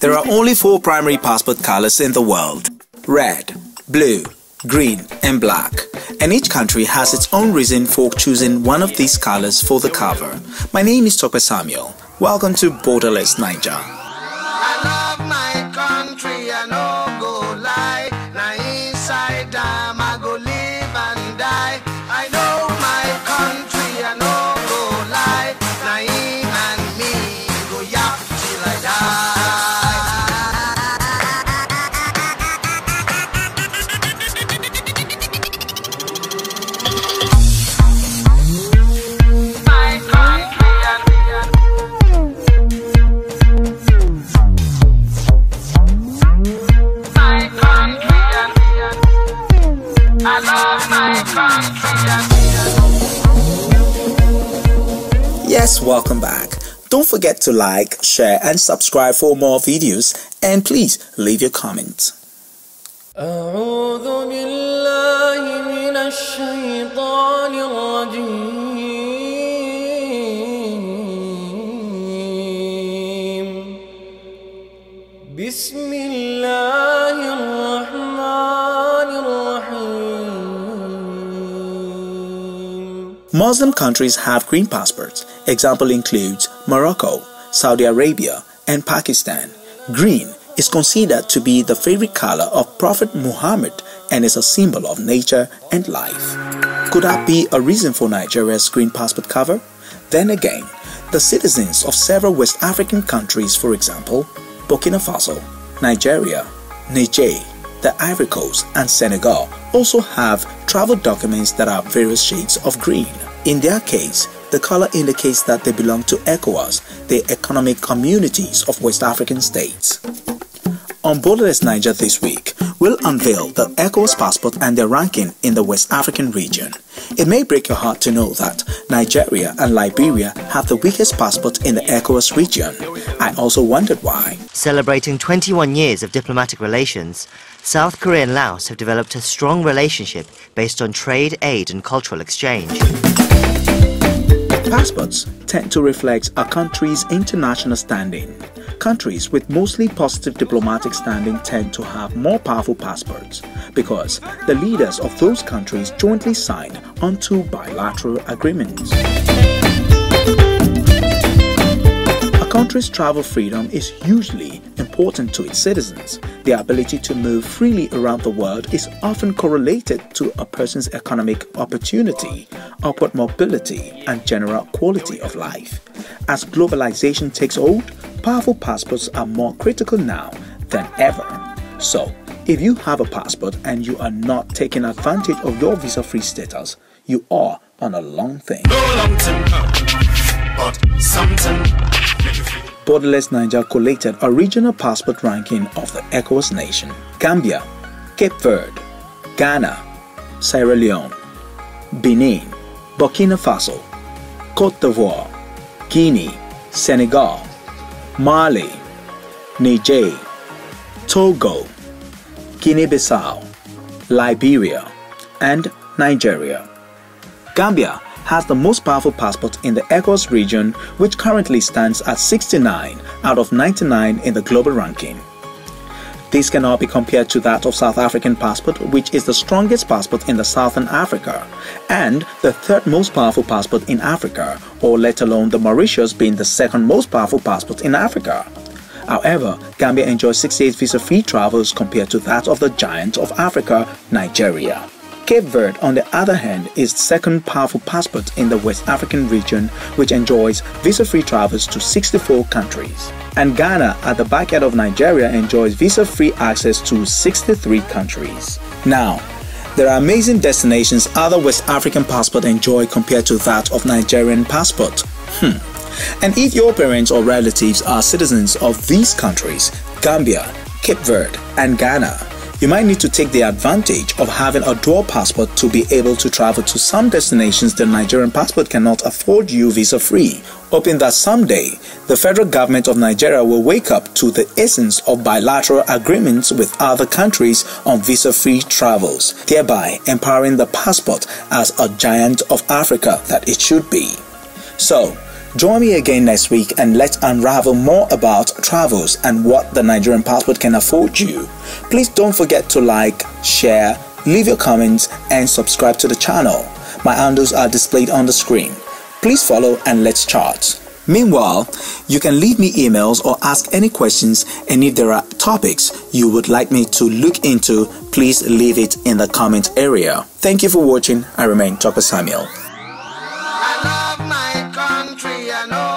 There are only four primary passport colors in the world red, blue, green, and black. And each country has its own reason for choosing one of these colors for the cover. My name is Tope Samuel. Welcome to Borderless Naija. Yes, welcome back. Don't forget to like, share, and subscribe for more videos. And please leave your comments. أعوذ بالله من الشيطان الرجيم بسم الله Muslim countries have green passports Example includes Morocco, Saudi Arabia, and Pakistan. Green is considered to be the favorite color of Prophet Muhammad and is a symbol of nature and life. Could that be a reason for Nigeria's green passport cover? Then again, the citizens of several West African countries, for example, Burkina Faso, Nigeria, Niger, the Ivory Coast, and Senegal, also have travel documents that are various shades of green. In their case, the color indicates that they belong to ECOWAS, the economic communities of West African states. On Borderless Naija this week, we'll unveil the ECOWAS passport and their ranking in the West African region. It may break your heart to know that Nigeria and Liberia have the weakest passport in the ECOWAS region. I also wondered why. Celebrating 21 years of diplomatic relations, South Korea and Laos have developed a strong relationship based on trade, aid, and cultural exchange. Passports tend to reflect a country's international standing. Countries with mostly positive diplomatic standing tend to have more powerful passports because the leaders of those countries jointly signed onto bilateral agreements. Country's travel freedom is hugely important to its citizens. The ability to move freely around the world is often correlated to a person's economic opportunity, upward mobility, and general quality of life. As globalization takes hold, powerful passports are more critical now than ever. So, if you have a passport and you are not taking advantage of your visa free status, you are on a long thing. No long term, but something. Borderless Naija collated a regional passport ranking of the ECOWAS nation Gambia, Cape Verde, Ghana, Sierra Leone, Benin, Burkina Faso, Cote d'Ivoire, Guinea, Senegal, Mali, Niger, Togo, Guinea-Bissau, Liberia, and Nigeria. Gambia has the most powerful passport in the ECOWAS region, which currently stands at 69 out of 99 in the global ranking. This cannot be compared to that of South African passport, which is the strongest passport in the Southern Africa, and the third most powerful passport in Africa, or let alone the Mauritius being the second most powerful passport in Africa. However, Gambia enjoys 68 visa-free travels compared to that of the giant of Africa, Nigeria. Cape Verde, on the other hand, is the second powerful passport in the West African region, which enjoys visa-free travels to 64 countries. And Ghana, at the back end of Nigeria, enjoys visa-free access to 63 countries. Now, there are amazing destinations other West African passports enjoy compared to that of Nigerian passport. Hmm. And if your parents or relatives are citizens of these countries, Gambia, Cape Verde, and Ghana, you might need to take the advantage of having a dual passport to be able to travel to some destinations the Nigerian passport cannot afford you visa free, hoping that someday the federal government of Nigeria will wake up to the essence of bilateral agreements with other countries on visa free travels, thereby empowering the passport as a giant of Africa that it should be. So, Join me again next week and let's unravel more about travels and what the Nigerian passport can afford you. Please don't forget to like, share, leave your comments, and subscribe to the channel. My handles are displayed on the screen. Please follow and let's chat. Meanwhile, you can leave me emails or ask any questions, and if there are topics you would like me to look into, please leave it in the comment area. Thank you for watching. I remain Tope Samuel. Italiano